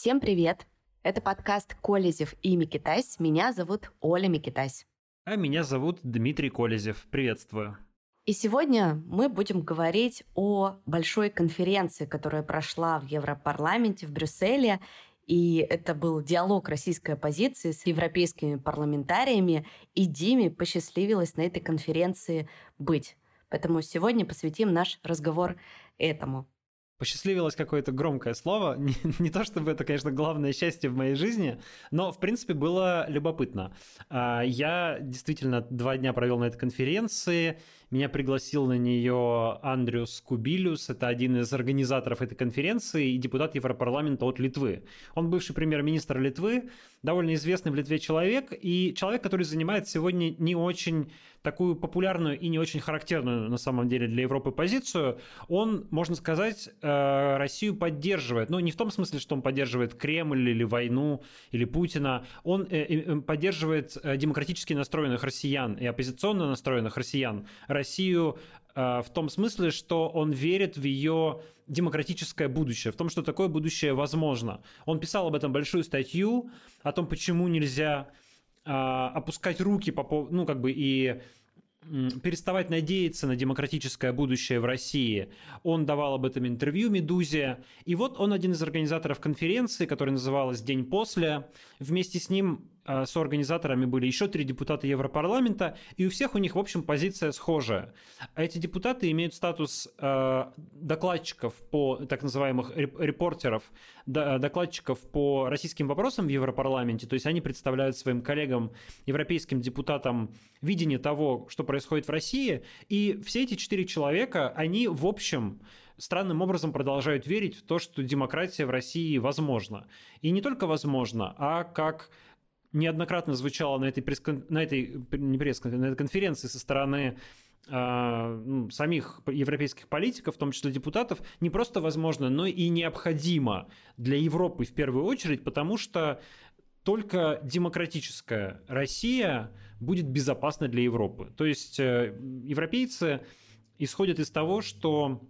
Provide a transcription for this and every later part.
Всем привет! Это подкаст «Колезев и Микитась». Меня зовут Оля Микитась. А меня зовут Дмитрий Колезев. Приветствую. И сегодня мы будем говорить о большой конференции, которая прошла в Европарламенте в Брюсселе. И это был диалог российской оппозиции с европейскими парламентариями. И Диме посчастливилось на этой конференции быть. Поэтому сегодня посвятим наш разговор этому посчастливилось какое-то громкое слово. Не, не то чтобы это, конечно, главное счастье в моей жизни, но, в принципе, было любопытно. А, я действительно два дня провел на этой конференции. Меня пригласил на нее Андриус Кубилюс, это один из организаторов этой конференции и депутат Европарламента от Литвы. Он бывший премьер-министр Литвы, довольно известный в Литве человек, и человек, который занимает сегодня не очень такую популярную и не очень характерную на самом деле для Европы позицию, он, можно сказать, э, Россию поддерживает. Но не в том смысле, что он поддерживает Кремль или войну, или Путина. Он э, э, поддерживает демократически настроенных россиян и оппозиционно настроенных россиян. Россию в том смысле, что он верит в ее демократическое будущее, в том, что такое будущее возможно. Он писал об этом большую статью, о том, почему нельзя опускать руки по ну, как бы и переставать надеяться на демократическое будущее в России. Он давал об этом интервью «Медузе». И вот он один из организаторов конференции, которая называлась «День после». Вместе с ним а, с организаторами были еще три депутата Европарламента, и у всех у них, в общем, позиция схожая. А эти депутаты имеют статус э, докладчиков по, так называемых репортеров, докладчиков по российским вопросам в Европарламенте, то есть они представляют своим коллегам, европейским депутатам, видение того, что происходит в России, и все эти четыре человека, они, в общем, странным образом продолжают верить в то, что демократия в России возможна. И не только возможна, а как неоднократно звучало на этой, пресс на этой, не пресс на этой конференции со стороны э, ну, самих европейских политиков, в том числе депутатов, не просто возможно, но и необходимо для Европы в первую очередь, потому что только демократическая Россия будет безопасна для Европы. То есть э, европейцы исходят из того, что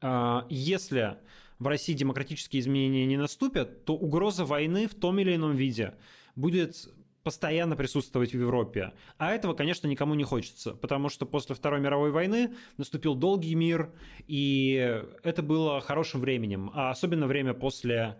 э, если в России демократические изменения не наступят, то угроза войны в том или ином виде – будет постоянно присутствовать в Европе. А этого, конечно, никому не хочется, потому что после Второй мировой войны наступил долгий мир, и это было хорошим временем, а особенно время после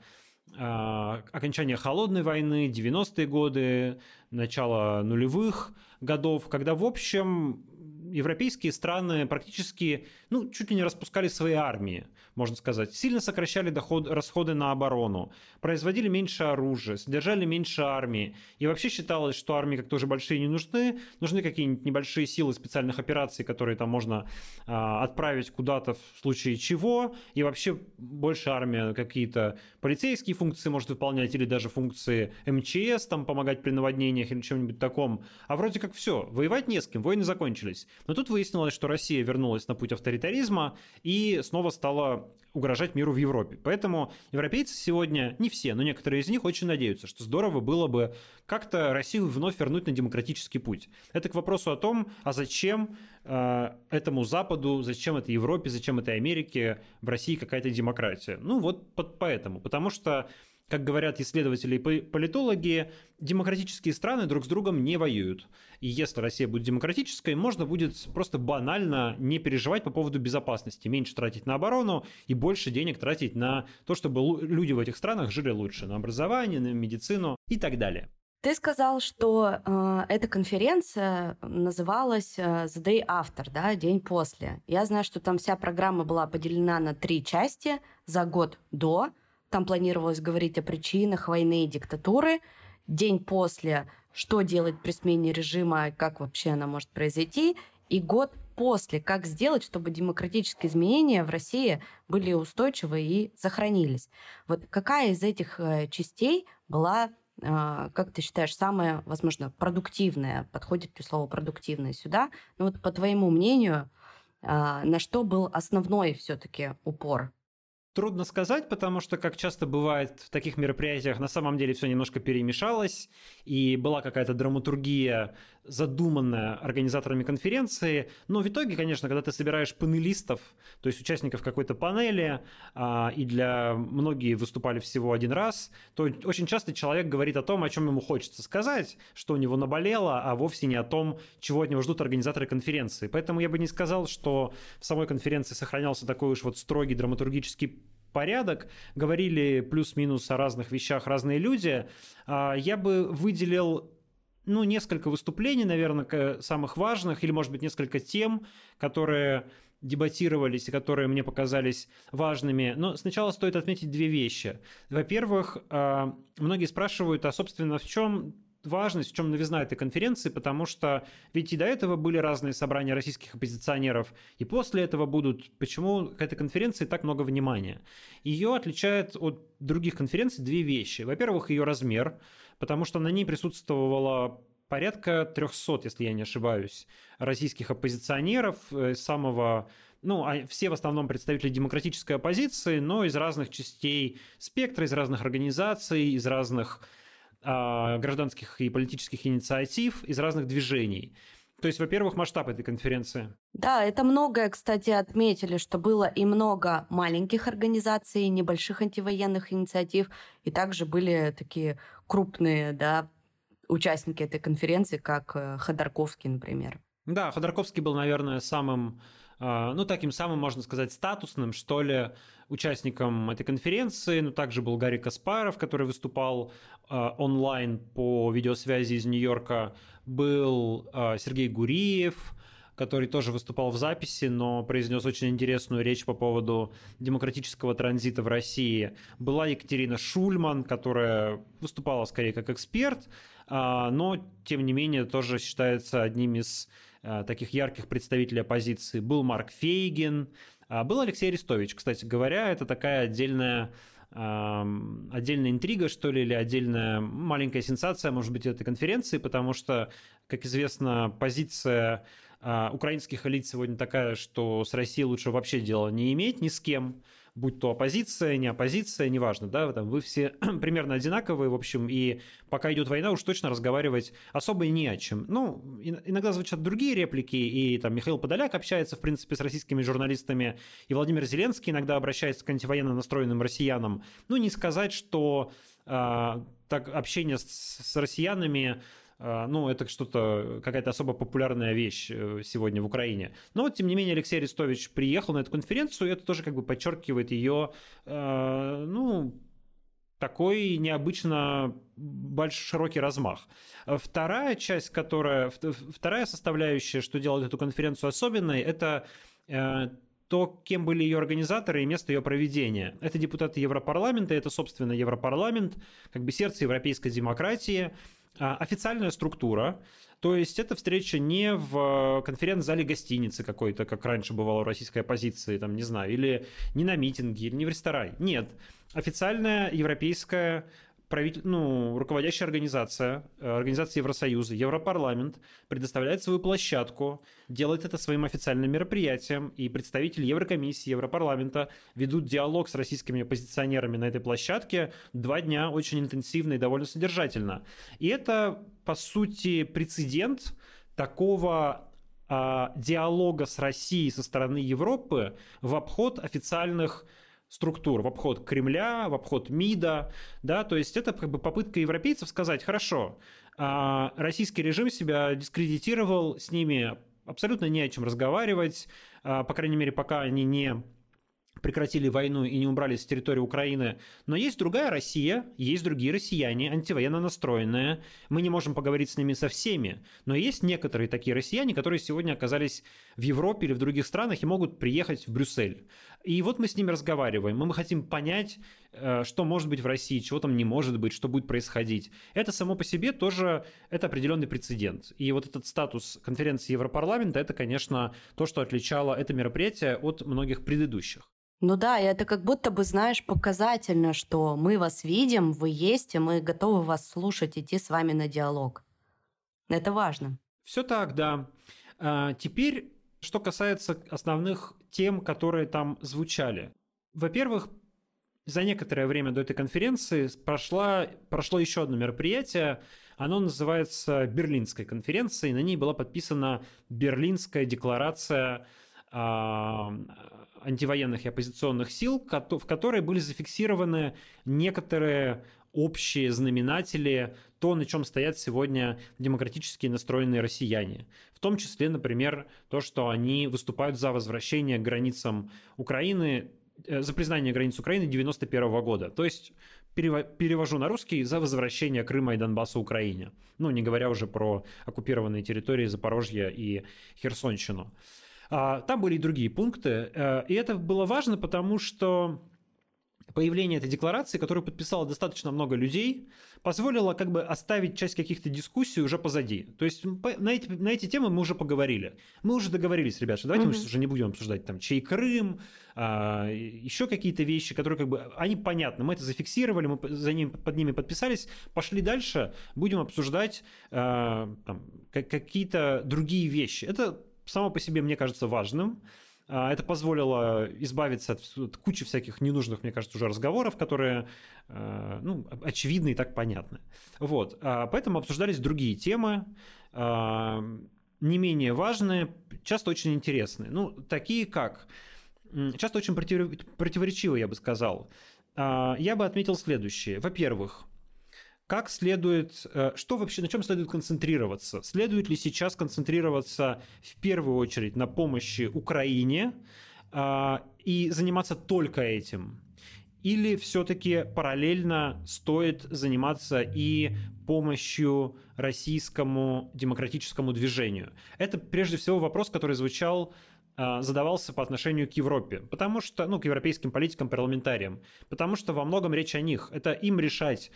э, окончания Холодной войны, 90-е годы, начало нулевых годов, когда, в общем, европейские страны практически, ну, чуть ли не распускали свои армии, можно сказать. Сильно сокращали доход, расходы на оборону, производили меньше оружия, содержали меньше армии. И вообще считалось, что армии как-то уже большие не нужны, нужны какие-нибудь небольшие силы специальных операций, которые там можно а, отправить куда-то в случае чего. И вообще больше армия какие-то полицейские функции может выполнять или даже функции МЧС, там помогать при наводнениях или чем-нибудь таком. А вроде как все, воевать не с кем, войны закончились. Но тут выяснилось, что Россия вернулась на путь авторитаризма и снова стала угрожать миру в Европе. Поэтому европейцы сегодня, не все, но некоторые из них очень надеются, что здорово было бы как-то Россию вновь вернуть на демократический путь. Это к вопросу о том, а зачем э, этому Западу, зачем этой Европе, зачем этой Америке в России какая-то демократия. Ну вот поэтому, потому что как говорят исследователи и политологи, демократические страны друг с другом не воюют. И если Россия будет демократической, можно будет просто банально не переживать по поводу безопасности, меньше тратить на оборону и больше денег тратить на то, чтобы люди в этих странах жили лучше, на образование, на медицину и так далее. Ты сказал, что э, эта конференция называлась э, The Day After, да, день после. Я знаю, что там вся программа была поделена на три части за год до, там планировалось говорить о причинах войны и диктатуры. День после, что делать при смене режима, как вообще она может произойти. И год после, как сделать, чтобы демократические изменения в России были устойчивы и сохранились. Вот какая из этих э, частей была э, как ты считаешь, самая, возможно, продуктивная, подходит ли слово продуктивное сюда? Ну вот по твоему мнению, э, на что был основной все-таки упор Трудно сказать, потому что, как часто бывает в таких мероприятиях, на самом деле все немножко перемешалось, и была какая-то драматургия, задуманная организаторами конференции. Но в итоге, конечно, когда ты собираешь панелистов, то есть участников какой-то панели, а, и для многие выступали всего один раз, то очень часто человек говорит о том, о чем ему хочется сказать, что у него наболело, а вовсе не о том, чего от него ждут организаторы конференции. Поэтому я бы не сказал, что в самой конференции сохранялся такой уж вот строгий драматургический порядок, говорили плюс-минус о разных вещах разные люди, а, я бы выделил ну, несколько выступлений, наверное, самых важных, или, может быть, несколько тем, которые дебатировались и которые мне показались важными. Но сначала стоит отметить две вещи. Во-первых, а, многие спрашивают, а, собственно, в чем важность, в чем новизна этой конференции, потому что ведь и до этого были разные собрания российских оппозиционеров, и после этого будут. Почему к этой конференции так много внимания? Ее отличает от других конференций две вещи. Во-первых, ее размер, потому что на ней присутствовало порядка 300, если я не ошибаюсь, российских оппозиционеров э, самого ну, а все в основном представители демократической оппозиции, но из разных частей спектра, из разных организаций, из разных гражданских и политических инициатив из разных движений. То есть, во-первых, масштаб этой конференции. Да, это многое, кстати, отметили, что было и много маленьких организаций, небольших антивоенных инициатив, и также были такие крупные да, участники этой конференции, как э, Ходорковский, например. Да, Ходорковский был, наверное, самым а, ну, таким самым, можно сказать, статусным, что ли, участником этой конференции. Ну, также был Гарри Каспаров, который выступал а, онлайн по видеосвязи из Нью-Йорка. Был а, Сергей Гуриев, который тоже выступал в записи, но произнес очень интересную речь по поводу демократического транзита в России. Была Екатерина Шульман, которая выступала скорее как эксперт, но, тем не менее, тоже считается одним из таких ярких представителей оппозиции. Был Марк Фейгин, а был Алексей Арестович. Кстати говоря, это такая отдельная отдельная интрига, что ли, или отдельная маленькая сенсация, может быть, этой конференции, потому что, как известно, позиция а, украинских элит сегодня такая, что с Россией лучше вообще дела не иметь ни с кем, будь то оппозиция, не оппозиция, неважно, да, там вы все примерно одинаковые, в общем, и пока идет война, уж точно разговаривать особо не о чем. Ну, иногда звучат другие реплики, и там Михаил Подоляк общается, в принципе, с российскими журналистами, и Владимир Зеленский иногда обращается к антивоенно настроенным россиянам. Ну, не сказать, что э, так общение с, с россиянами ну, это что-то, какая-то особо популярная вещь э, сегодня в Украине. Но вот, тем не менее, Алексей Арестович приехал на эту конференцию, и это тоже как бы подчеркивает ее, а, ну, такой необычно большой широкий размах. Вторая часть, которая, вторая составляющая, что делает эту конференцию особенной, это э, то, кем были ее организаторы и место ее проведения. Это депутаты Европарламента, это, собственно, Европарламент, как бы сердце европейской демократии – а, официальная структура, то есть эта встреча не в конференц-зале гостиницы какой-то, как раньше бывало в российской оппозиции, там, не знаю, или не на митинге, или не в ресторане. Нет. Официальная европейская правитель, ну, руководящая организация, э, организация Евросоюза, Европарламент предоставляет свою площадку, делает это своим официальным мероприятием, и представители Еврокомиссии, Европарламента ведут диалог с российскими оппозиционерами на этой площадке два дня очень интенсивно и довольно содержательно. И это, по сути, прецедент такого а, диалога с Россией со стороны Европы в обход официальных структур в обход Кремля, в обход МИДа, да, то есть это как бы попытка европейцев сказать, хорошо, а, российский режим себя дискредитировал, с ними абсолютно не о чем разговаривать, а, по крайней мере, пока они не прекратили войну и не убрались с территории Украины. Но есть другая Россия, есть другие россияне, антивоенно настроенные. Мы не можем поговорить с ними со всеми. Но есть некоторые такие россияне, которые сегодня оказались в Европе или в других странах и могут приехать в Брюссель. И вот мы с ними разговариваем. Мы хотим понять, что может быть в России, чего там не может быть, что будет происходить. Это само по себе тоже это определенный прецедент. И вот этот статус конференции Европарламента, это, конечно, то, что отличало это мероприятие от многих предыдущих. Ну да, и это как будто бы, знаешь, показательно, что мы вас видим, вы есть, и мы готовы вас слушать, идти с вами на диалог. Это важно. Все так, да. А, теперь, что касается основных тем, которые там звучали. Во-первых, за некоторое время до этой конференции прошла, прошло еще одно мероприятие. Оно называется Берлинской конференцией. На ней была подписана Берлинская декларация а, антивоенных и оппозиционных сил, в которой были зафиксированы некоторые общие знаменатели, то, на чем стоят сегодня демократически настроенные россияне. В том числе, например, то, что они выступают за возвращение к границам Украины, за признание границ Украины 1991 года. То есть перевожу на русский за возвращение Крыма и Донбасса Украине. Ну, не говоря уже про оккупированные территории Запорожья и Херсонщину. А, там были и другие пункты. Э, и это было важно, потому что появление этой декларации, которую подписало достаточно много людей, позволило как бы оставить часть каких-то дискуссий уже позади. То есть на эти, на эти темы мы уже поговорили. Мы уже договорились, ребят, что давайте mm-hmm. мы сейчас уже не будем обсуждать там чей Крым, а, еще какие-то вещи, которые как бы, они понятны. Мы это зафиксировали, мы за ними, под ними подписались, пошли дальше, будем обсуждать а, там, какие-то другие вещи. Это само по себе, мне кажется, важным. А, это позволило избавиться от кучи всяких ненужных, мне кажется, уже разговоров, которые а, ну, очевидны и так понятны. Вот. А, поэтому обсуждались другие темы, не менее важные, часто очень интересные. Ну, такие как... Часто очень противоречивые, я бы сказал. Я бы отметил следующее. Во-первых, как следует, э, что вообще, на чем следует концентрироваться? Следует ли сейчас концентрироваться в первую очередь на помощи Украине а, и заниматься только этим? Или все-таки параллельно стоит заниматься и помощью российскому демократическому движению? Это прежде всего вопрос, который звучал а, задавался по отношению к Европе, потому что, ну, к европейским политикам, парламентариям, потому что во многом речь о них. Это им решать,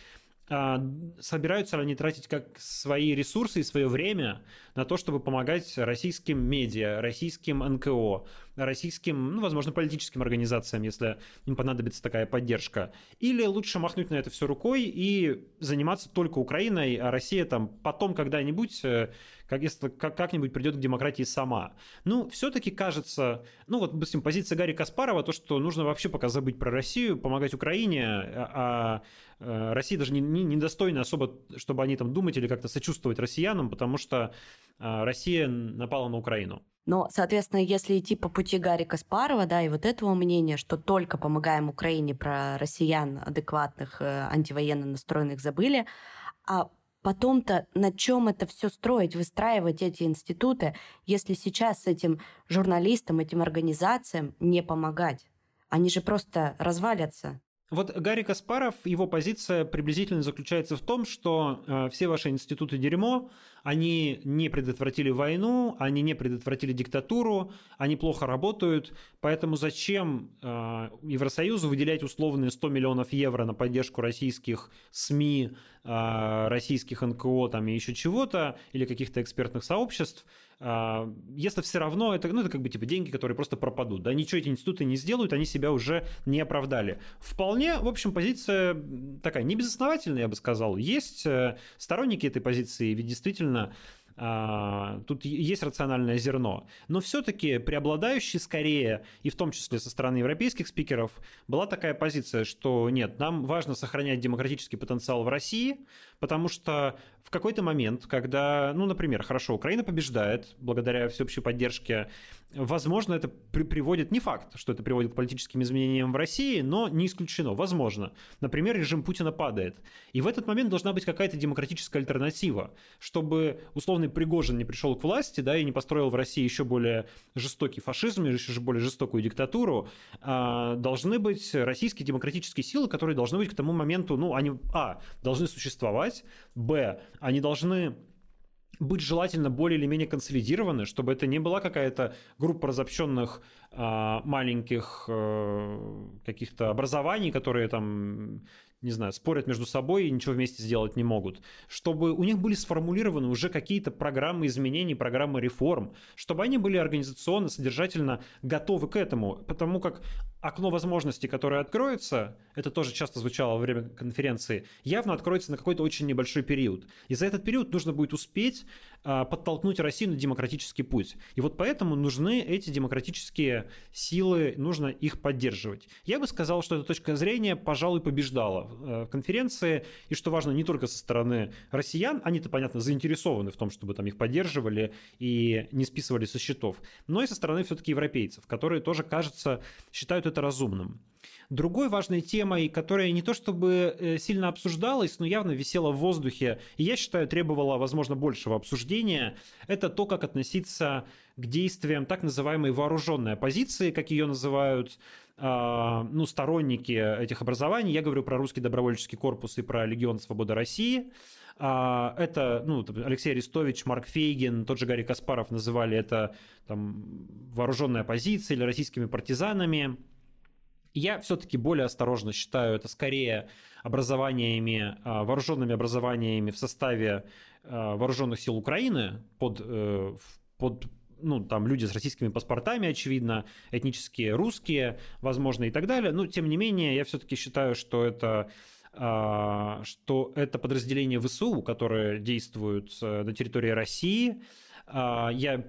собираются ли они тратить как свои ресурсы и свое время на то, чтобы помогать российским медиа, российским НКО, российским, ну, возможно, политическим организациям, если им понадобится такая поддержка. Или лучше махнуть на это все рукой и заниматься только Украиной, а Россия там потом когда-нибудь э, как если как-нибудь придет к демократии сама. Ну, все-таки кажется, ну вот, допустим, позиция Гарри Каспарова, то, что нужно вообще пока забыть про Россию, помогать Украине, а, а э, Россия даже не, не, не особо, чтобы они там думать или как-то сочувствовать россиянам, потому что Россия напала на Украину. Но, соответственно, если идти по пути Гарри Каспарова, да, и вот этого мнения, что только помогаем Украине, про россиян адекватных, э, антивоенно настроенных забыли, а потом-то на чем это все строить, выстраивать эти институты, если сейчас этим журналистам, этим организациям не помогать? Они же просто развалятся. Вот Гарри Каспаров, его позиция приблизительно заключается в том, что э, все ваши институты дерьмо, они не предотвратили войну, они не предотвратили диктатуру, они плохо работают, поэтому зачем э, Евросоюзу выделять условные 100 миллионов евро на поддержку российских СМИ, э, российских НКО там, и еще чего-то, или каких-то экспертных сообществ, если все равно это, ну, это как бы типа деньги, которые просто пропадут, да, ничего эти институты не сделают, они себя уже не оправдали. Вполне, в общем, позиция такая небезосновательная, я бы сказал. Есть э, сторонники этой позиции, ведь действительно а, тут есть рациональное зерно. Но все-таки преобладающей скорее, и в том числе со стороны европейских спикеров, была такая позиция, что нет, нам важно сохранять демократический потенциал в России, потому что в какой-то момент, когда, ну, например, хорошо, Украина побеждает благодаря всеобщей поддержке, возможно, это при приводит, не факт, что это приводит к политическим изменениям в России, но не исключено, возможно. Например, режим Путина падает. И в этот момент должна быть какая-то демократическая альтернатива, чтобы условный Пригожин не пришел к власти, да, и не построил в России еще более жестокий фашизм, еще более жестокую диктатуру, а, должны быть российские демократические силы, которые должны быть к тому моменту, ну, они, а, должны существовать, б, они должны быть желательно более или менее консолидированы, чтобы это не была какая-то группа разобщенных э, маленьких э, каких-то образований, которые там не знаю, спорят между собой и ничего вместе сделать не могут. Чтобы у них были сформулированы уже какие-то программы изменений, программы реформ, чтобы они были организационно, содержательно готовы к этому. Потому как окно возможностей, которое откроется, это тоже часто звучало во время конференции, явно откроется на какой-то очень небольшой период. И за этот период нужно будет успеть а, подтолкнуть Россию на демократический путь. И вот поэтому нужны эти демократические силы, нужно их поддерживать. Я бы сказал, что эта точка зрения, пожалуй, побеждала конференции, и что важно не только со стороны россиян, они-то, понятно, заинтересованы в том, чтобы там их поддерживали и не списывали со счетов, но и со стороны все-таки европейцев, которые тоже, кажется, считают это разумным. Другой важной темой, которая не то чтобы э, сильно обсуждалась, но явно висела в воздухе, и я считаю, требовала, возможно, большего обсуждения, это то, как относиться к действиям так называемой вооруженной оппозиции, как ее называют ну, сторонники этих образований. Я говорю про русский добровольческий корпус и про Легион Свободы России. А, это ну, Алексей Арестович, Марк Фейгин, тот же Гарри Каспаров называли это там, вооруженной оппозицией или российскими партизанами. Я все-таки более осторожно считаю это скорее образованиями, а, вооруженными образованиями в составе а, вооруженных сил Украины под, э, под ну, там люди с российскими паспортами, очевидно, этнические русские, возможно, и так далее. Но, тем не менее, я все-таки считаю, что это а, что это подразделение ВСУ, которые действуют э, на территории России. Я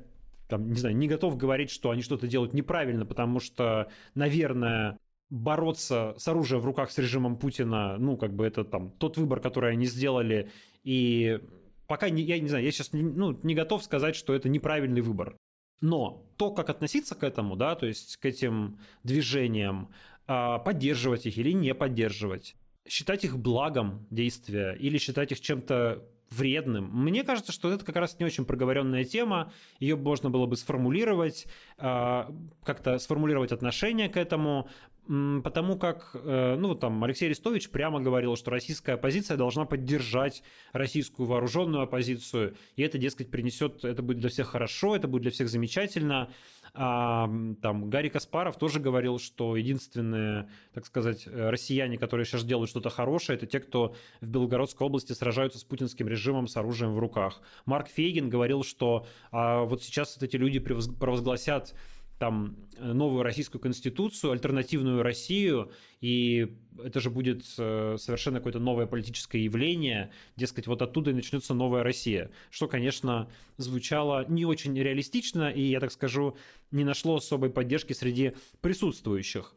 там, не знаю, не готов говорить, что они что-то делают неправильно, потому что, наверное, бороться с оружием в руках с режимом Путина, ну, как бы это там тот выбор, который они сделали, и пока, не, я не знаю, я сейчас не, ну, не готов сказать, что это неправильный выбор. Но то, как относиться к этому, да, то есть к этим движениям, а, поддерживать их или не поддерживать, считать их благом действия или считать их чем-то вредным. Мне кажется, что это как раз не очень проговоренная тема. Ее можно было бы сформулировать, а, как-то сформулировать отношение к этому, потому как, э, ну, там, Алексей Арестович прямо говорил, что российская оппозиция должна поддержать российскую вооруженную оппозицию, и это, дескать, принесет, это будет для всех хорошо, это будет для всех замечательно. А, там, Гарри Каспаров тоже говорил, что единственные, так сказать, э, россияне, которые сейчас делают что-то хорошее, это те, кто в Белгородской области сражаются с путинским режимом с оружием в руках. Марк Фейгин говорил, что а, вот сейчас вот эти люди провозгласят там э, новую российскую конституцию, альтернативную Россию, и это же будет э, совершенно какое-то новое политическое явление, дескать, вот оттуда и начнется новая Россия, что, конечно, звучало не очень реалистично, и, я так скажу, не нашло особой поддержки среди присутствующих.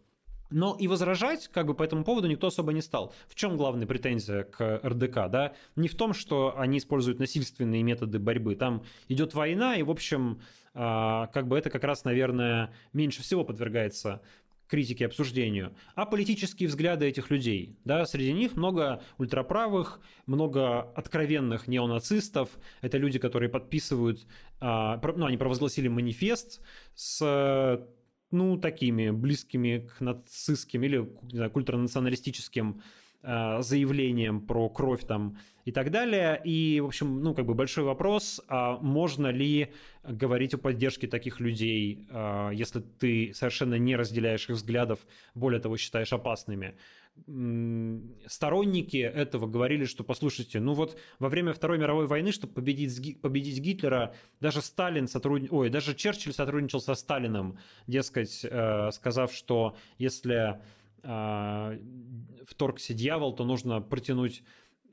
Но и возражать как бы по этому поводу никто особо не стал. В чем главная претензия к РДК? Да? Не в том, что они используют насильственные методы борьбы. Там идет война, и, в общем, а, как бы это как раз, наверное, меньше всего подвергается критике, обсуждению, а политические взгляды этих людей. Да, среди них много ультраправых, много откровенных неонацистов. Это люди, которые подписывают, а, ну, они провозгласили манифест с ну, такими близкими к нацистским или не знаю, культурно-националистическим а, заявлением про кровь там и так далее. И, в общем, ну, как бы большой вопрос, а можно ли говорить о поддержке таких людей, а, если ты совершенно не разделяешь их взглядов, более того, считаешь опасными. Сторонники этого говорили, что, послушайте, ну вот во время Второй мировой войны, чтобы победить, победить Гитлера, даже Сталин сотруд... Ой, даже Черчилль сотрудничал со Сталиным, дескать, э, сказав, что если а, вторгся дьявол, то нужно протянуть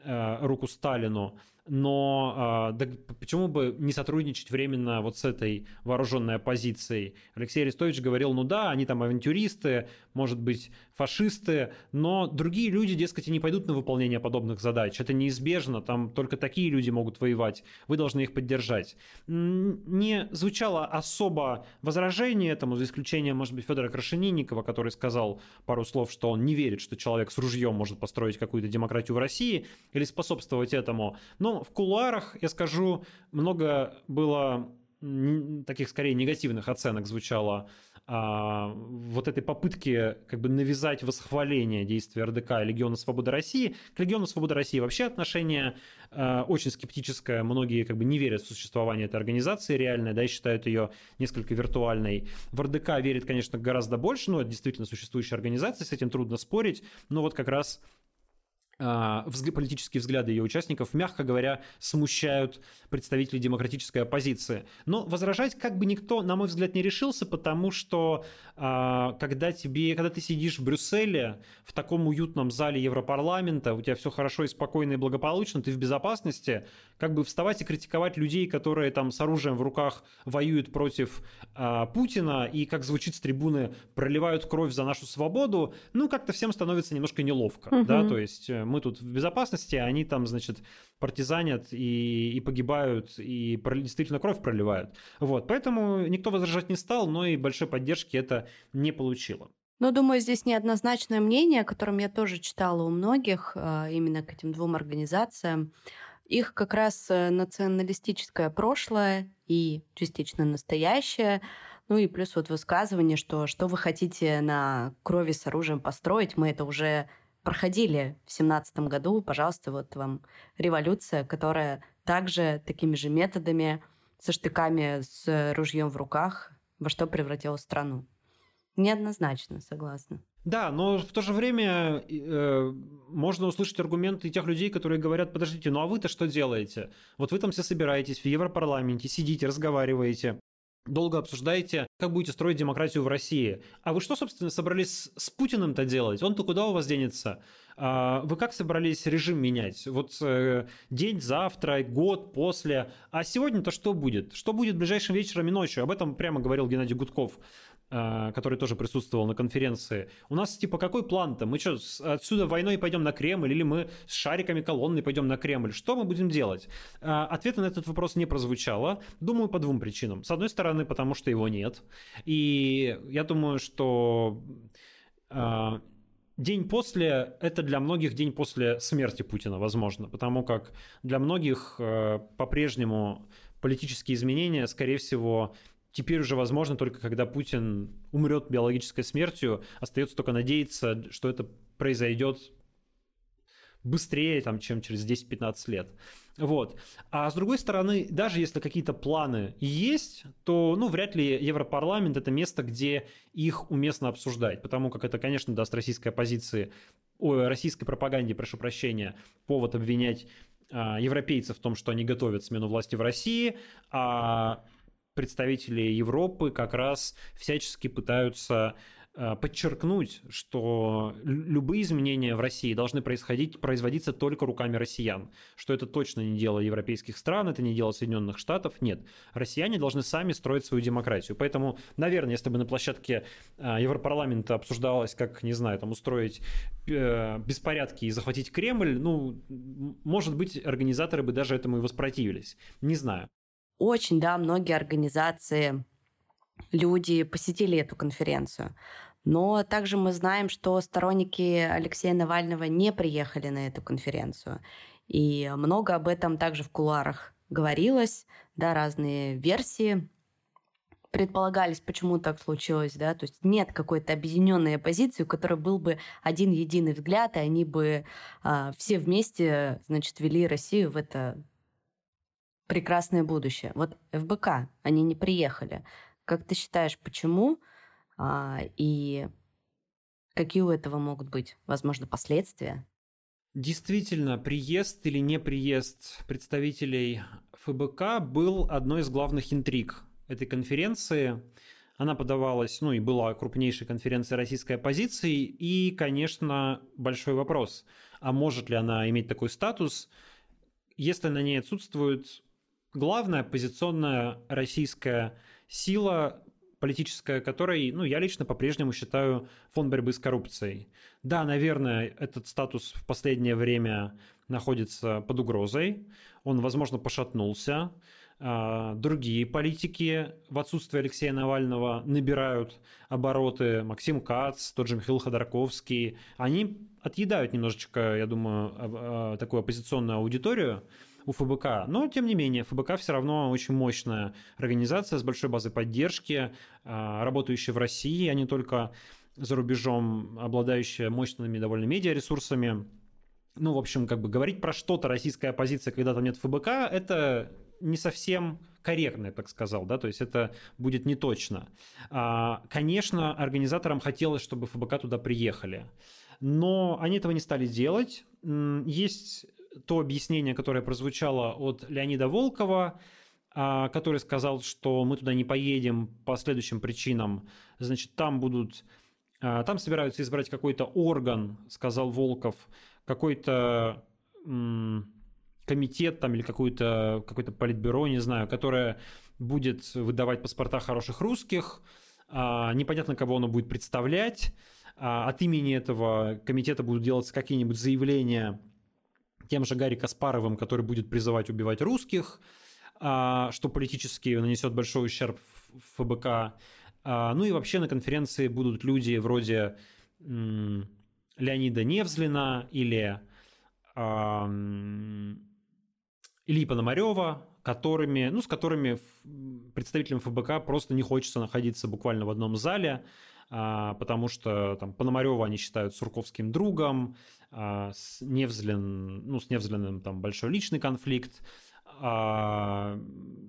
э, руку Сталину но да, почему бы не сотрудничать временно вот с этой вооруженной оппозицией? Алексей Арестович говорил, ну да, они там авантюристы, может быть, фашисты, но другие люди, дескать, не пойдут на выполнение подобных задач. Это неизбежно, там только такие люди могут воевать, вы должны их поддержать. Не звучало особо возражение этому, за исключением, может быть, Федора Крашенинникова, который сказал пару слов, что он не верит, что человек с ружьем может построить какую-то демократию в России или способствовать этому. Но в кулуарах, я скажу, много было таких скорее негативных оценок звучало а, вот этой попытки как бы навязать восхваление действия РДК и Легиона Свободы России. К Легиону Свободы России вообще отношение а, очень скептическое. Многие как бы не верят в существование этой организации реальной, да, и считают ее несколько виртуальной. В РДК верит, конечно, гораздо больше, но это действительно существующая организация, с этим трудно спорить. Но вот как раз политические взгляды ее участников, мягко говоря, смущают представителей демократической оппозиции. Но возражать как бы никто, на мой взгляд, не решился, потому что а, когда, тебе, когда ты сидишь в Брюсселе, в таком уютном зале Европарламента, у тебя все хорошо и спокойно и благополучно, ты в безопасности, как бы вставать и критиковать людей, которые там с оружием в руках воюют против а, Путина и, как звучит с трибуны, проливают кровь за нашу свободу, ну, как-то всем становится немножко неловко, угу. да, то есть э, мы тут в безопасности, а они там, значит, партизанят и, и погибают, и действительно кровь проливают. Вот, поэтому никто возражать не стал, но и большой поддержки это не получило. Ну, думаю, здесь неоднозначное мнение, о котором я тоже читала у многих, а, именно к этим двум организациям. Их как раз э, националистическое прошлое и частично настоящее, ну и плюс вот высказывание, что что вы хотите на крови с оружием построить, мы это уже проходили в семнадцатом году. Пожалуйста, вот вам революция, которая также такими же методами, со штыками, с ружьем в руках, во что превратила страну. Неоднозначно, согласна. Да, но в то же время э, можно услышать аргументы тех людей, которые говорят, подождите, ну а вы-то что делаете? Вот вы там все собираетесь в Европарламенте, сидите, разговариваете, долго обсуждаете, как будете строить демократию в России. А вы что, собственно, собрались с Путиным-то делать? Он-то куда у вас денется? А вы как собрались режим менять? Вот э, день завтра, год после. А сегодня-то что будет? Что будет ближайшим вечером и ночью? Об этом прямо говорил Геннадий Гудков который тоже присутствовал на конференции. У нас типа какой план-то? Мы что, отсюда войной пойдем на Кремль или мы с шариками колонны пойдем на Кремль? Что мы будем делать? А, ответа на этот вопрос не прозвучало. Думаю, по двум причинам. С одной стороны, потому что его нет. И я думаю, что а, день после – это для многих день после смерти Путина, возможно, потому как для многих по-прежнему политические изменения, скорее всего, теперь уже возможно только когда Путин умрет биологической смертью. Остается только надеяться, что это произойдет быстрее, там, чем через 10-15 лет. Вот. А с другой стороны, даже если какие-то планы есть, то ну, вряд ли Европарламент это место, где их уместно обсуждать, потому как это, конечно, даст российской оппозиции, ой, российской пропаганде, прошу прощения, повод обвинять а, европейцев в том, что они готовят смену власти в России, а представители Европы как раз всячески пытаются э, подчеркнуть, что любые изменения в России должны происходить, производиться только руками россиян, что это точно не дело европейских стран, это не дело Соединенных Штатов, нет. Россияне должны сами строить свою демократию. Поэтому, наверное, если бы на площадке э, Европарламента обсуждалось, как, не знаю, там устроить э, беспорядки и захватить Кремль, ну, может быть, организаторы бы даже этому и воспротивились. Не знаю очень, да, многие организации, люди посетили эту конференцию. Но также мы знаем, что сторонники Алексея Навального не приехали на эту конференцию. И много об этом также в кулуарах говорилось, да, разные версии предполагались, почему так случилось, да, то есть нет какой-то объединенной оппозиции, у которой был бы один единый взгляд, и они бы а, все вместе, значит, вели Россию в это прекрасное будущее. Вот ФБК, они не приехали. Как ты считаешь, почему? А, и какие у этого могут быть, возможно, последствия? Действительно, приезд или не приезд представителей ФБК был одной из главных интриг этой конференции. Она подавалась, ну и была крупнейшей конференцией российской оппозиции. И, конечно, большой вопрос, а может ли она иметь такой статус, если на ней отсутствуют главная оппозиционная российская сила, политическая, которой, ну, я лично по-прежнему считаю фонд борьбы с коррупцией. Да, наверное, этот статус в последнее время находится под угрозой, он, возможно, пошатнулся. А, другие политики в отсутствие Алексея Навального набирают обороты. Максим Кац, тот же Михаил Ходорковский. Они отъедают немножечко, я думаю, а, такую оппозиционную аудиторию у ФБК. Но, тем не менее, ФБК все равно очень мощная организация с большой базой поддержки, а, работающая в России, а не только за рубежом, обладающая мощными довольно медиаресурсами. Ну, в общем, как бы говорить про что-то российская оппозиция, когда там нет ФБК, это не совсем корректно, я так сказал, да, то есть это будет не точно. А, конечно, организаторам хотелось, чтобы ФБК туда приехали. но они этого не стали делать. Есть то объяснение, которое прозвучало от Леонида Волкова, а, который сказал, что мы туда не поедем по следующим причинам. Значит, там будут... А, там собираются избрать какой-то орган, сказал Волков, какой-то комитет там или какой-то какой-то политбюро, не знаю, которое будет выдавать паспорта хороших русских. А, непонятно, кого оно будет представлять. От имени этого комитета будут делаться какие-нибудь заявления тем же Гарри Каспаровым, который будет призывать убивать русских, а, что политически нанесет большой ущерб ФБК. А, ну и вообще на конференции будут люди вроде Леонида Невзлина или Ильи Пономарева, которыми, ну, с которыми представителям ФБК просто не хочется находиться буквально в одном зале, а, потому что там Пономарева они считают Сурковским другом, а, с Невзлин, ну, с Невзлиным там большой личный конфликт, а,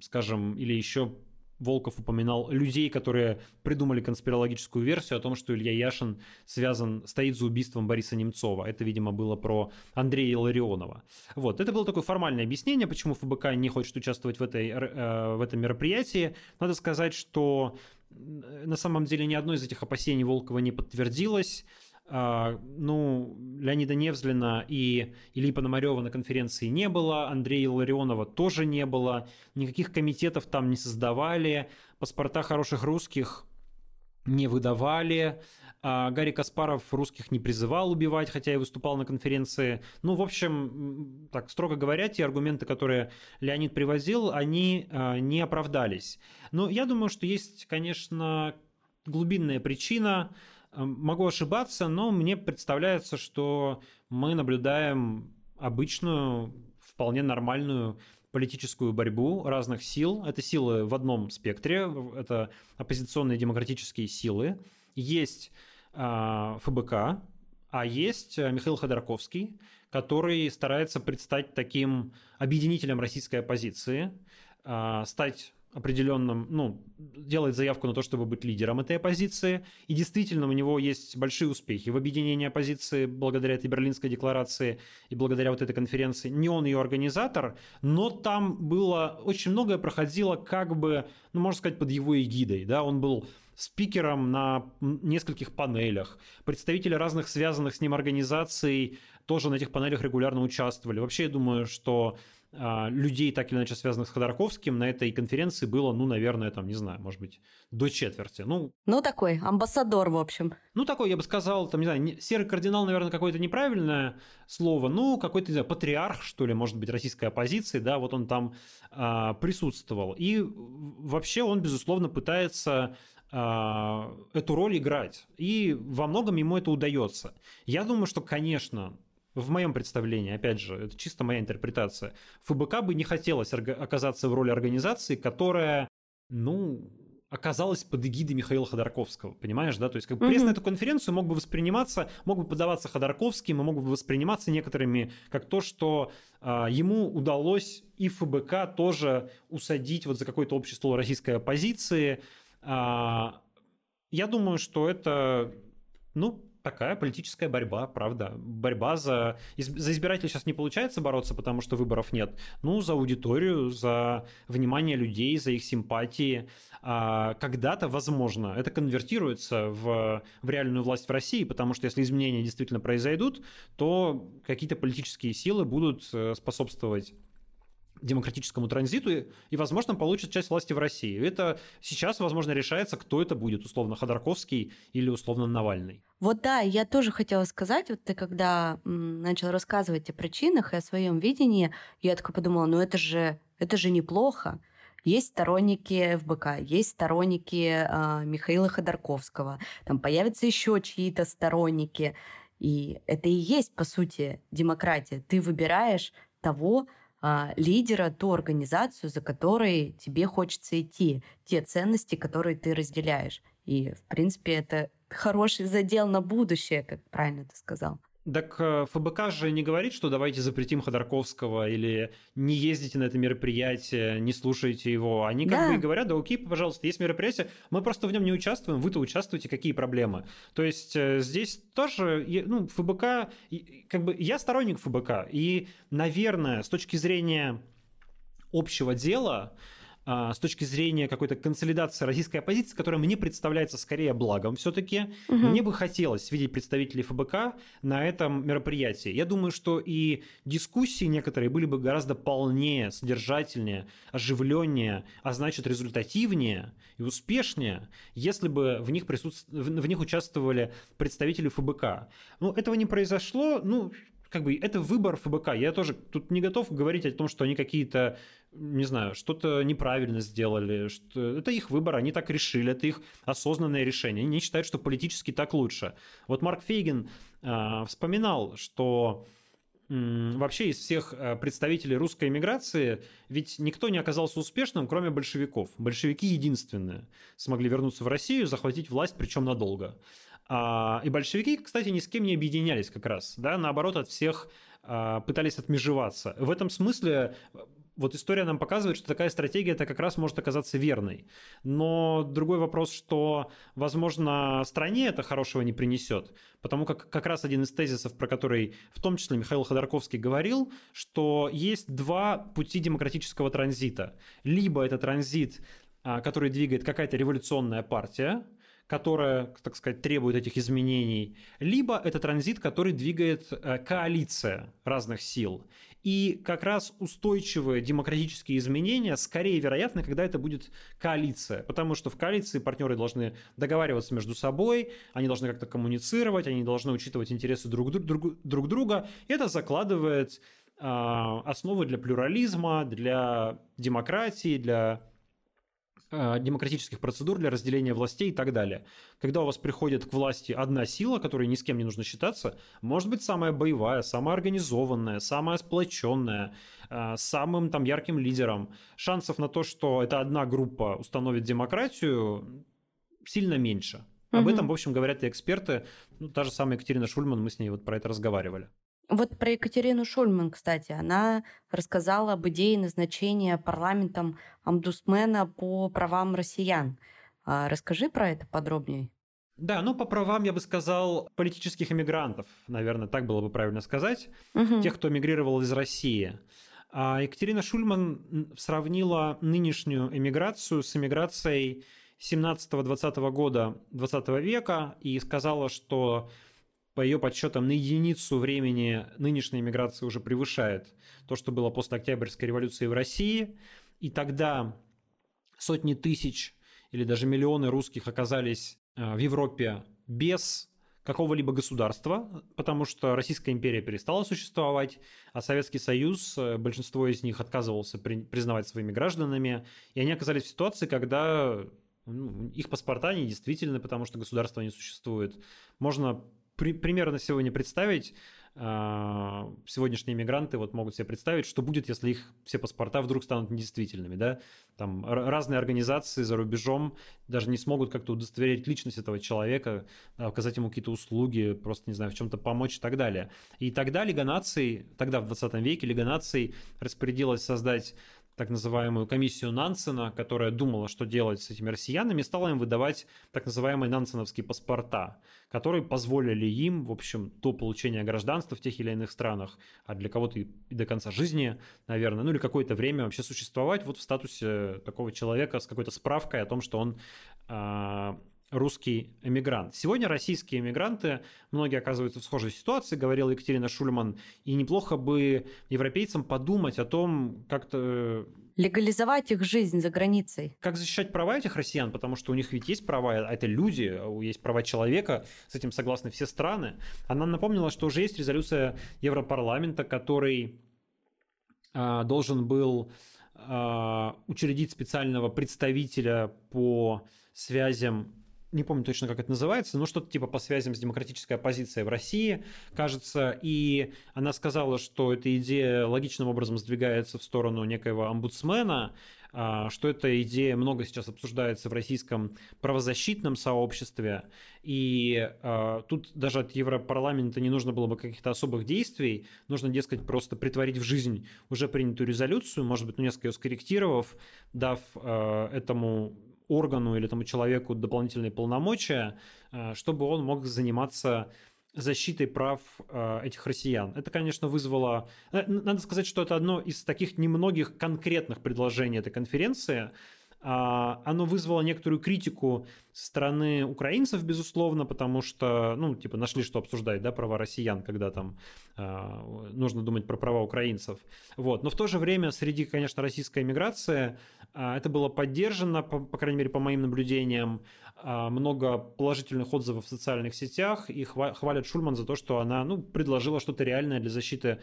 скажем, или еще Волков упоминал людей, которые придумали конспирологическую версию о том, что Илья Яшин связан, стоит за убийством Бориса Немцова. Это, видимо, было про Андрея Ларионова. Вот, это было такое формальное объяснение, почему ФБК не хочет участвовать в, этой, э, в этом мероприятии. Надо сказать, что на самом деле ни одно из этих опасений Волкова не подтвердилось. А, ну, Леонида Невзлина и Ильи Пономарева на конференции не было, Андрея Ларионова тоже не было, никаких комитетов там не создавали, паспорта хороших русских не выдавали, а Гарри Каспаров русских не призывал убивать, хотя и выступал на конференции. Ну, в общем, так, строго говоря, те аргументы, которые Леонид привозил, они а, не оправдались. Но я думаю, что есть, конечно, глубинная причина, Могу ошибаться, но мне представляется, что мы наблюдаем обычную, вполне нормальную политическую борьбу разных сил. Это силы в одном спектре, это оппозиционные демократические силы. Есть э, ФБК, а есть Михаил Ходорковский, который старается предстать таким объединителем российской оппозиции, э, стать определенном, ну, делает заявку на то, чтобы быть лидером этой оппозиции, и действительно у него есть большие успехи в объединении оппозиции благодаря этой Берлинской декларации и благодаря вот этой конференции. Не он ее организатор, но там было, очень многое проходило как бы, ну, можно сказать, под его эгидой, да, он был спикером на нескольких панелях. Представители разных связанных с ним организаций тоже на этих панелях регулярно участвовали. Вообще, я думаю, что людей, так или иначе связанных с Ходорковским, на этой конференции было, ну, наверное, там, не знаю, может быть, до четверти. Ну, ну такой, амбассадор, в общем. Ну, такой, я бы сказал, там, не знаю, серый кардинал, наверное, какое-то неправильное слово, ну, какой-то, не знаю, патриарх, что ли, может быть, российской оппозиции, да, вот он там а, присутствовал. И вообще он, безусловно, пытается а, эту роль играть. И во многом ему это удается. Я думаю, что, конечно, в моем представлении, опять же, это чисто моя интерпретация, ФБК бы не хотелось оказаться в роли организации, которая, ну, оказалась под эгидой Михаила Ходорковского, понимаешь, да? То есть как бы пресс на эту конференцию мог бы восприниматься, мог бы подаваться Ходорковским и мог бы восприниматься некоторыми как то, что а, ему удалось и ФБК тоже усадить вот за какое-то общество российской оппозиции. А, я думаю, что это, ну, такая политическая борьба, правда. Борьба за... За избирателей сейчас не получается бороться, потому что выборов нет. Ну, за аудиторию, за внимание людей, за их симпатии. А когда-то, возможно, это конвертируется в, в реальную власть в России, потому что если изменения действительно произойдут, то какие-то политические силы будут э, способствовать демократическому транзиту и, и, возможно, получит часть власти в России. Это сейчас, возможно, решается, кто это будет, условно Ходорковский или условно Навальный. Вот да, я тоже хотела сказать, вот ты когда начал рассказывать о причинах и о своем видении, я такая подумала, ну это же, это же неплохо. Есть сторонники ФБК, есть сторонники э, Михаила Ходорковского, там появятся еще чьи-то сторонники. И это и есть, по сути, демократия. Ты выбираешь того, лидера, ту организацию, за которой тебе хочется идти, те ценности, которые ты разделяешь. И, в принципе, это хороший задел на будущее, как правильно ты сказал. Так э, ФБК же не говорит, что давайте запретим Ходорковского или не ездите на это мероприятие, не слушайте его. Они как да. бы и говорят, да окей, пожалуйста, есть мероприятие, мы просто в нем не участвуем, вы-то участвуете, какие проблемы. То есть э, здесь тоже, ну, ФБК, как бы я сторонник ФБК, и, наверное, с точки зрения общего дела, с точки зрения какой-то консолидации российской оппозиции, которая мне представляется скорее благом все-таки. Угу. Мне бы хотелось видеть представителей ФБК на этом мероприятии. Я думаю, что и дискуссии некоторые были бы гораздо полнее, содержательнее, оживленнее, а значит результативнее и успешнее, если бы в них, присутств... в них участвовали представители ФБК. Ну, этого не произошло, ну, как бы это выбор ФБК. Я тоже тут не готов говорить о том, что они какие-то, не знаю, что-то неправильно сделали. Что... Это их выбор, они так решили, это их осознанное решение. Они не считают, что политически так лучше. Вот Марк Фейгин э, вспоминал, что вообще из всех а, представителей русской эмиграции ведь никто не оказался успешным, кроме большевиков. Большевики единственные смогли вернуться в Россию, захватить власть, причем надолго. А, и большевики, кстати, ни с кем не объединялись как раз, да, наоборот, от всех а, пытались отмежеваться. В этом смысле вот история нам показывает, что такая стратегия это как раз может оказаться верной. Но другой вопрос, что, возможно, стране это хорошего не принесет. Потому как как раз один из тезисов, про который в том числе Михаил Ходорковский говорил, что есть два пути демократического транзита. Либо это транзит, а, который двигает какая-то революционная партия, которая, так сказать, требует этих изменений, либо это транзит, который двигает э, коалиция разных сил. И как раз устойчивые демократические изменения скорее вероятны, когда это будет коалиция. Потому что в коалиции партнеры должны договариваться между собой, они должны как-то коммуницировать, они должны учитывать интересы друг, друг, друг друга. Это закладывает э, основы для плюрализма, для демократии, для демократических процедур для разделения властей и так далее. Когда у вас приходит к власти одна сила, которой ни с кем не нужно считаться, может быть самая боевая, самая организованная, самая сплоченная, э, самым там ярким лидером, шансов на то, что эта одна группа установит демократию, сильно меньше. Об угу. этом, в общем, говорят и эксперты. Ну, та же самая Екатерина Шульман, мы с ней вот про это разговаривали. Вот про Екатерину Шульман, кстати, она рассказала об идее назначения парламентом омбудсмена по правам россиян. А расскажи про это подробнее. Да, ну по правам я бы сказал политических иммигрантов, наверное, так было бы правильно сказать, угу. тех, кто эмигрировал из России. А Екатерина Шульман сравнила нынешнюю эмиграцию с эмиграцией 17-20 года 20 века и сказала, что по ее подсчетам, на единицу времени нынешняя миграция уже превышает то, что было после Октябрьской революции в России. И тогда сотни тысяч или даже миллионы русских оказались э, в Европе без какого-либо государства, потому что Российская империя перестала существовать, а Советский Союз, э, большинство из них отказывался признавать своими гражданами, и они оказались в ситуации, когда ну, их паспорта не действительны, потому что государства не существует. Можно при, примерно сегодня представить, э, сегодняшние мигранты вот могут себе представить, что будет, если их все паспорта вдруг станут недействительными, да? Там разные организации за рубежом даже не смогут как-то удостоверить личность этого человека, оказать ему какие-то услуги, просто, не знаю, в чем-то помочь и так далее. И тогда Лига наций, тогда в 20 веке Лига наций распорядилась создать так называемую комиссию Нансена, которая думала, что делать с этими россиянами, стала им выдавать так называемые нансеновские паспорта, которые позволили им, в общем, до получения гражданства в тех или иных странах, а для кого-то и до конца жизни, наверное, ну или какое-то время вообще существовать вот в статусе такого человека с какой-то справкой о том, что он а, русский эмигрант. Сегодня российские эмигранты, многие оказываются в схожей ситуации, говорила Екатерина Шульман, и неплохо бы европейцам подумать о том, как-то легализовать их жизнь за границей. Как защищать права этих россиян, потому что у них ведь есть права, а это люди, есть права человека, с этим согласны все страны. Она напомнила, что уже есть резолюция Европарламента, который э, должен был э, учредить специального представителя по связям не помню точно, как это называется, но что-то типа по связям с демократической оппозицией в России, кажется, и она сказала, что эта идея логичным образом сдвигается в сторону некоего омбудсмена, а, что эта идея много сейчас обсуждается в российском правозащитном сообществе, и а, тут даже от Европарламента не нужно было бы каких-то особых действий, нужно, дескать, просто притворить в жизнь уже принятую резолюцию, может быть, ну, несколько ее скорректировав, дав а, этому органу или этому человеку дополнительные полномочия, чтобы он мог заниматься защитой прав э, этих россиян. Это, конечно, вызвало... Э, надо сказать, что это одно из таких немногих конкретных предложений этой конференции. А, оно вызвало некоторую критику со стороны украинцев, безусловно, потому что, ну, типа, нашли, что обсуждать, да, права россиян, когда там э, нужно думать про права украинцев. Вот. Но в то же время среди, конечно, российской эмиграции это было поддержано, по, по крайней мере, по моим наблюдениям. А, много положительных отзывов в социальных сетях и хвалят Шульман за то, что она ну, предложила что-то реальное для защиты а,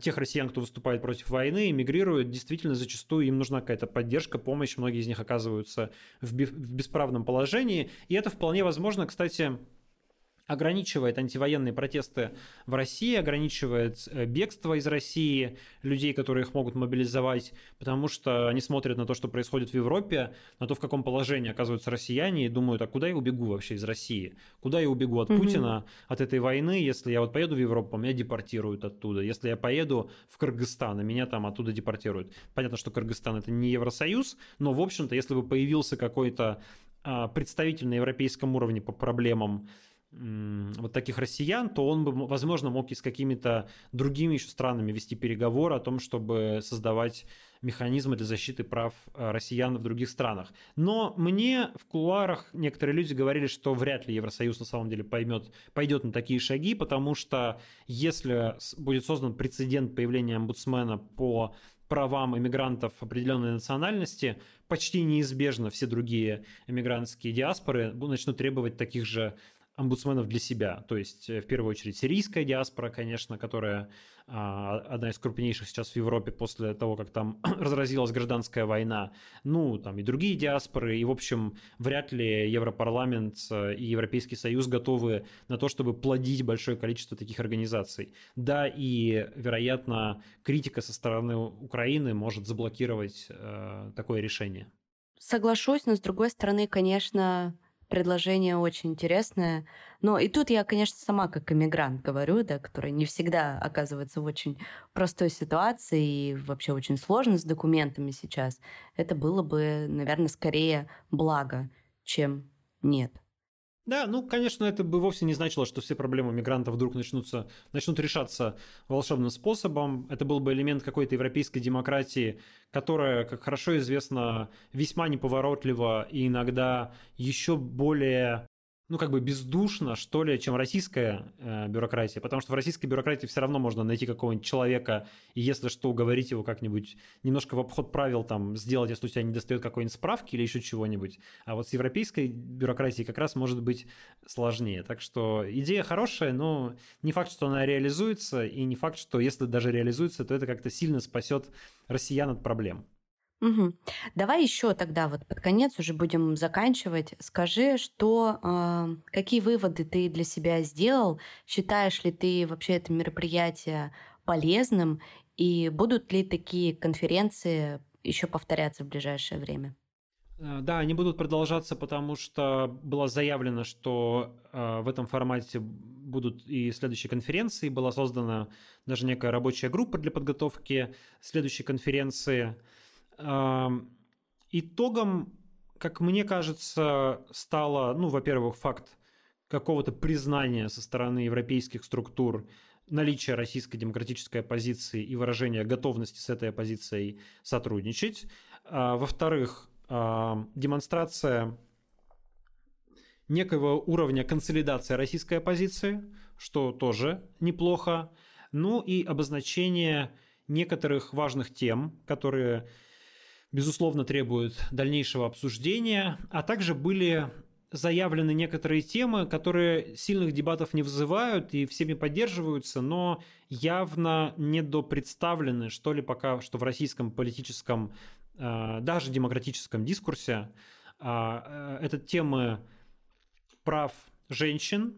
тех россиян, кто выступает против войны, эмигрируют, действительно зачастую им нужна какая-то поддержка, помощь, многие из них оказываются в бесправном положении, и это вполне возможно, кстати, ограничивает антивоенные протесты в России, ограничивает э, бегство из России людей, которые их могут мобилизовать, потому что они смотрят на то, что происходит в Европе, на то, в каком положении оказываются россияне, и думают, а куда я убегу вообще из России? Куда я убегу от mm-hmm. Путина, от этой войны, если я вот поеду в Европу, меня депортируют оттуда. Если я поеду в Кыргызстан, и меня там оттуда депортируют. Понятно, что Кыргызстан это не Евросоюз, но, в общем-то, если бы появился какой-то а, представитель на европейском уровне по проблемам вот таких россиян, то он бы, возможно, мог и с какими-то другими еще странами вести переговоры о том, чтобы создавать механизмы для защиты прав э, россиян в других странах. Но мне в кулуарах некоторые люди говорили, что вряд ли Евросоюз на самом деле поймет, пойдет на такие шаги, потому что если будет создан прецедент появления омбудсмена по правам иммигрантов определенной национальности, почти неизбежно все другие иммигрантские диаспоры начнут требовать таких же омбудсменов для себя. То есть, э, в первую очередь, сирийская диаспора, конечно, которая а, одна из крупнейших сейчас в Европе после того, как там разразилась гражданская война. Ну, там и другие диаспоры. И, в общем, вряд ли Европарламент э, и Европейский Союз готовы на то, чтобы плодить большое количество таких организаций. Да, и, вероятно, критика со стороны Украины может заблокировать э, такое решение. Соглашусь, но с другой стороны, конечно, предложение очень интересное. Но и тут я, конечно, сама как иммигрант говорю, да, который не всегда оказывается в очень простой ситуации и вообще очень сложно с документами сейчас. Это было бы, наверное, скорее благо, чем нет. Да, ну, конечно, это бы вовсе не значило, что все проблемы мигрантов вдруг начнутся, начнут решаться волшебным способом. Это был бы элемент какой-то европейской демократии, которая, как хорошо известно, весьма неповоротлива и иногда еще более ну, как бы бездушно, что ли, чем российская э, бюрократия, потому что в российской бюрократии все равно можно найти какого-нибудь человека, и если что, уговорить его как-нибудь немножко в обход правил там сделать, если у тебя не достает какой-нибудь справки или еще чего-нибудь. А вот с европейской бюрократией как раз может быть сложнее. Так что идея хорошая, но не факт, что она реализуется, и не факт, что если даже реализуется, то это как-то сильно спасет россиян от проблем. Угу. Давай еще тогда вот под конец уже будем заканчивать. Скажи, что э, какие выводы ты для себя сделал? Считаешь ли ты вообще это мероприятие полезным? И будут ли такие конференции еще повторяться в ближайшее время? Э, да, они будут продолжаться, потому что было заявлено, что э, в этом формате будут и следующие конференции. Была создана даже некая рабочая группа для подготовки следующей конференции. Итогом, как мне кажется, стало, ну, во-первых, факт какого-то признания со стороны европейских структур наличия российской демократической оппозиции и выражения готовности с этой оппозицией сотрудничать. А, во-вторых, демонстрация некого уровня консолидации российской оппозиции, что тоже неплохо. Ну и обозначение некоторых важных тем, которые безусловно, требуют дальнейшего обсуждения, а также были заявлены некоторые темы, которые сильных дебатов не вызывают и всеми поддерживаются, но явно недопредставлены, что ли, пока что в российском политическом, э, даже демократическом дискурсе. А, э, это темы прав женщин,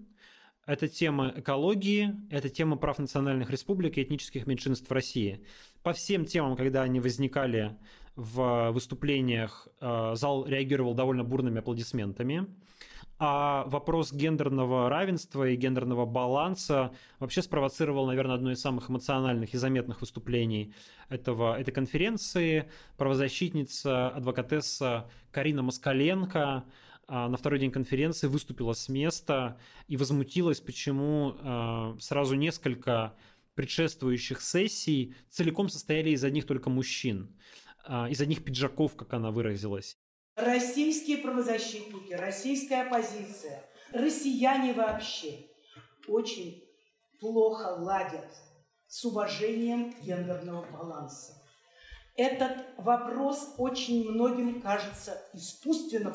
это тема экологии, это тема прав национальных республик и этнических меньшинств России. По всем темам, когда они возникали в выступлениях, э, зал реагировал довольно бурными аплодисментами. А вопрос гендерного равенства и гендерного баланса вообще спровоцировал, наверное, одно из самых эмоциональных и заметных выступлений этого, этой конференции. Правозащитница, адвокатесса Карина Москаленко а, на второй день конференции выступила с места и возмутилась, почему а, сразу несколько предшествующих сессий целиком состояли из одних только мужчин, а, из одних пиджаков, как она выразилась. Российские правозащитники, российская оппозиция, россияне вообще очень плохо ладят с уважением гендерного баланса. Этот вопрос очень многим кажется искусственно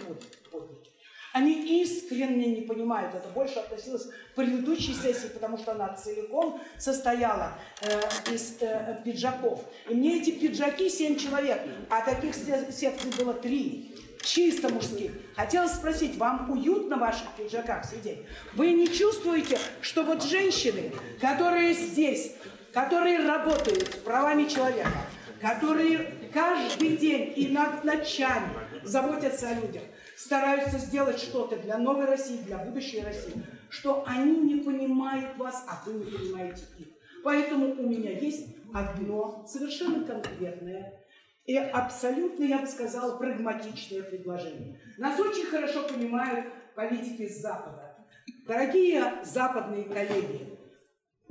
поднят. Они искренне не понимают. Это больше относилось к предыдущей сессии, потому что она целиком состояла э, из э, пиджаков. И мне эти пиджаки, семь человек, а таких секций было три, чисто мужских. Хотелось спросить, вам уютно в ваших пиджаках сидеть? Вы не чувствуете, что вот женщины, которые здесь, которые работают с правами человека, которые каждый день и ночами заботятся о людях, стараются сделать что-то для новой России, для будущей России, что они не понимают вас, а вы не понимаете их. Поэтому у меня есть одно совершенно конкретное и абсолютно, я бы сказала, прагматичное предложение. Нас очень хорошо понимают политики с Запада. Дорогие западные коллеги,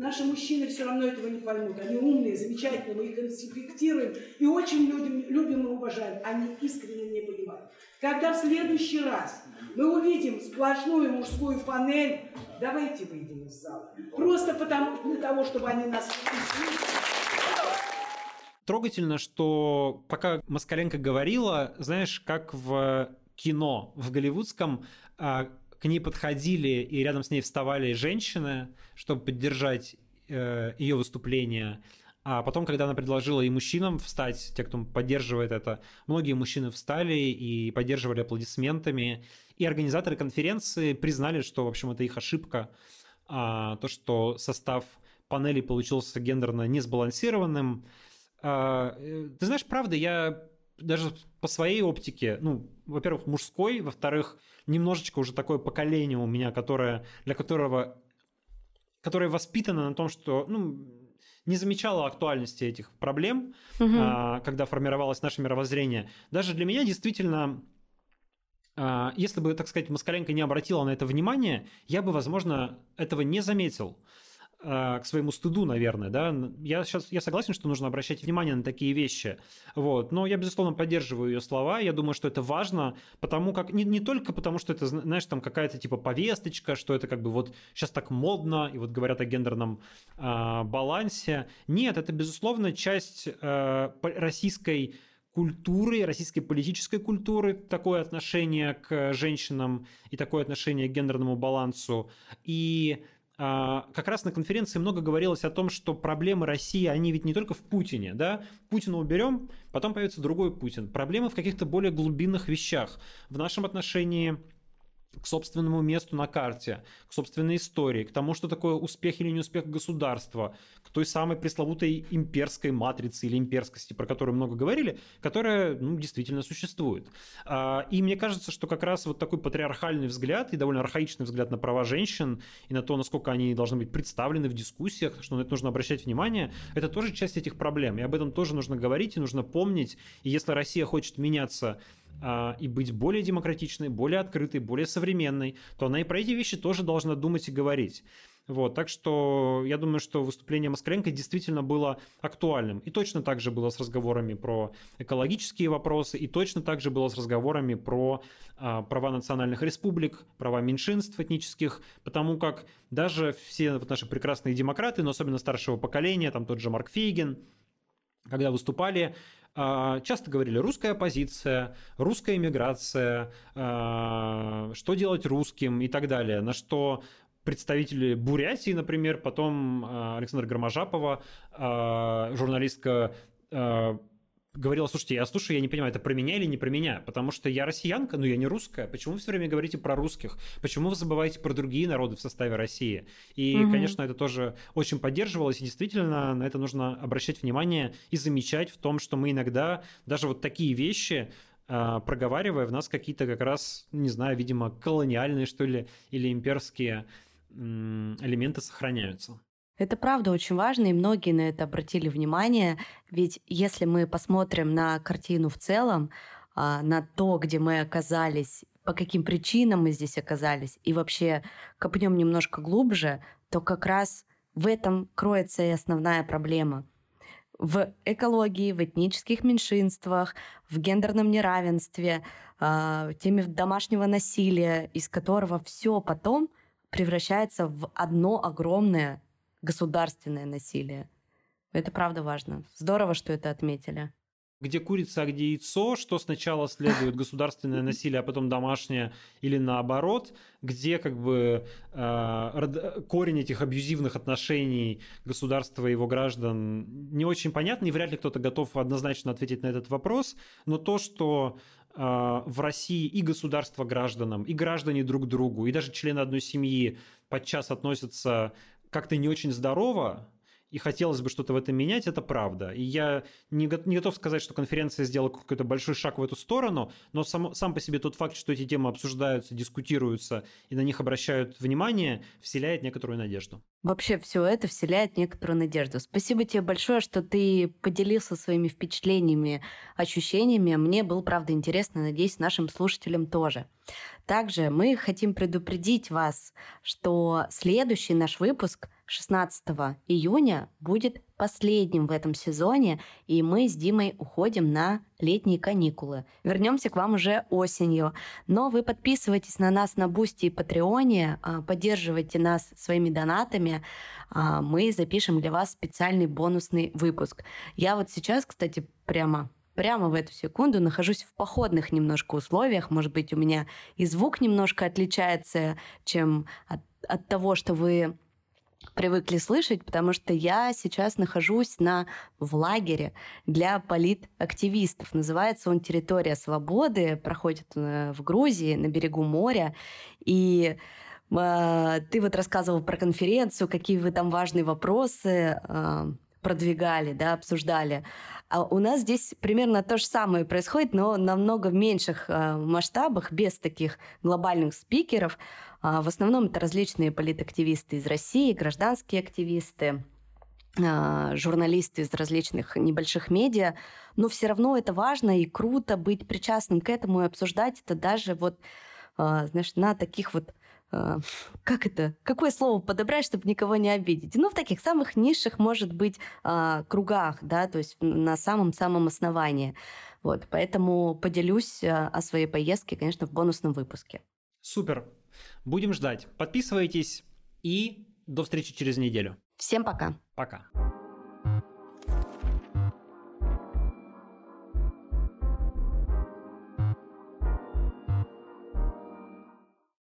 Наши мужчины все равно этого не поймут. Они умные, замечательные, мы их респектируем и очень любим, любим и уважаем. Они искренне не понимают. Когда в следующий раз мы увидим сплошную мужскую панель, давайте выйдем из зала. Просто потому, для того, чтобы они нас Трогательно, что пока Москаленко говорила, знаешь, как в кино, в голливудском, а, к ней подходили и рядом с ней вставали женщины, чтобы поддержать э, ее выступление. А потом, когда она предложила и мужчинам встать, те, кто поддерживает это, многие мужчины встали и поддерживали аплодисментами. И организаторы конференции признали, что, в общем, это их ошибка. А, то, что состав панели получился гендерно несбалансированным. А, э, ты знаешь, правда, я даже по своей оптике, ну, во-первых, мужской, во-вторых, немножечко уже такое поколение у меня, которое, для которого, которое воспитано на том, что, ну, не замечало актуальности этих проблем, угу. а, когда формировалось наше мировоззрение. Даже для меня действительно а, если бы, так сказать, Москаленко не обратила на это внимание, я бы, возможно, этого не заметил. А, к своему стыду, наверное, да. Я сейчас я согласен, что нужно обращать внимание на такие вещи, вот. Но я безусловно поддерживаю ее слова. Я думаю, что это важно, потому как не не только потому, что это, знаешь, там какая-то типа повесточка, что это как бы вот сейчас так модно и вот говорят о гендерном э, балансе. Нет, это безусловно часть э, российской культуры, российской политической культуры, такое отношение к женщинам и такое отношение к гендерному балансу. И как раз на конференции много говорилось о том, что проблемы России, они ведь не только в Путине, да, Путина уберем, потом появится другой Путин. Проблемы в каких-то более глубинных вещах. В нашем отношении к собственному месту на карте, к собственной истории, к тому, что такое успех или неуспех государства, к той самой пресловутой имперской матрице или имперскости, про которую много говорили, которая ну, действительно существует. А, и мне кажется, что как раз вот такой патриархальный взгляд и довольно архаичный взгляд на права женщин и на то, насколько они должны быть представлены в дискуссиях, что на это нужно обращать внимание, это тоже часть этих проблем. И об этом тоже нужно говорить и нужно помнить. И если Россия хочет меняться и быть более демократичной, более открытой, более современной, то она и про эти вещи тоже должна думать и говорить. Вот, так что я думаю, что выступление Москаленко действительно было актуальным. И точно так же было с разговорами про экологические вопросы, и точно так же было с разговорами про а, права национальных республик, права меньшинств этнических, потому как даже все вот наши прекрасные демократы, но особенно старшего поколения, там тот же Марк Фейген, когда выступали, а, часто говорили русская оппозиция, русская иммиграция, а, что делать русским и так далее. На что представители Бурятии, например, потом а, Александра Громожапова, журналистка говорила, слушайте, я слушаю, я не понимаю, это про меня или не про меня, потому что я россиянка, но я не русская. Почему вы все время говорите про русских? Почему вы забываете про другие народы в составе России? И, угу. конечно, это тоже очень поддерживалось, и действительно на это нужно обращать внимание и замечать в том, что мы иногда даже вот такие вещи а, проговаривая, в нас какие-то как раз, не знаю, видимо, колониальные, что ли, или имперские элементы сохраняются. Это правда очень важно, и многие на это обратили внимание, ведь если мы посмотрим на картину в целом, а, на то, где мы оказались, по каким причинам мы здесь оказались, и вообще копнем немножко глубже, то как раз в этом кроется и основная проблема. В экологии, в этнических меньшинствах, в гендерном неравенстве, а, теме домашнего насилия, из которого все потом превращается в одно огромное государственное насилие. Это правда важно. Здорово, что это отметили. Где курица, а где яйцо, что сначала следует государственное насилие, а потом домашнее, или наоборот, где как бы э, корень этих абьюзивных отношений государства и его граждан не очень понятно, и вряд ли кто-то готов однозначно ответить на этот вопрос, но то, что э, в России и государство гражданам, и граждане друг другу, и даже члены одной семьи подчас относятся как-то не очень здорово, и хотелось бы что-то в этом менять, это правда. И я не, не готов сказать, что конференция сделала какой-то большой шаг в эту сторону, но сам, сам по себе тот факт, что эти темы обсуждаются, дискутируются и на них обращают внимание, вселяет некоторую надежду. Вообще все это вселяет некоторую надежду. Спасибо тебе большое, что ты поделился своими впечатлениями, ощущениями. Мне было, правда, интересно, надеюсь, нашим слушателям тоже. Также мы хотим предупредить вас, что следующий наш выпуск – 16 июня будет последним в этом сезоне, и мы с Димой уходим на летние каникулы. Вернемся к вам уже осенью. Но вы подписывайтесь на нас на Boosty и Патреоне, а, поддерживайте нас своими донатами. А, мы запишем для вас специальный бонусный выпуск. Я вот сейчас, кстати, прямо прямо в эту секунду нахожусь в походных немножко условиях. Может быть, у меня и звук немножко отличается, чем от, от того, что вы привыкли слышать, потому что я сейчас нахожусь на, в лагере для политактивистов. Называется он «Территория свободы», проходит э, в Грузии, на берегу моря. И э, ты вот рассказывал про конференцию, какие вы там важные вопросы э, продвигали, да, обсуждали. А у нас здесь примерно то же самое происходит, но намного в меньших э, масштабах, без таких глобальных спикеров. А, в основном это различные политактивисты из России, гражданские активисты, а, журналисты из различных небольших медиа, но все равно это важно и круто быть причастным к этому и обсуждать это даже вот, а, знаешь, на таких вот как это, какое слово подобрать, чтобы никого не обидеть? Ну, в таких самых низших, может быть, кругах, да, то есть на самом-самом основании. Вот, поэтому поделюсь о своей поездке, конечно, в бонусном выпуске. Супер. Будем ждать. Подписывайтесь и до встречи через неделю. Всем пока. Пока.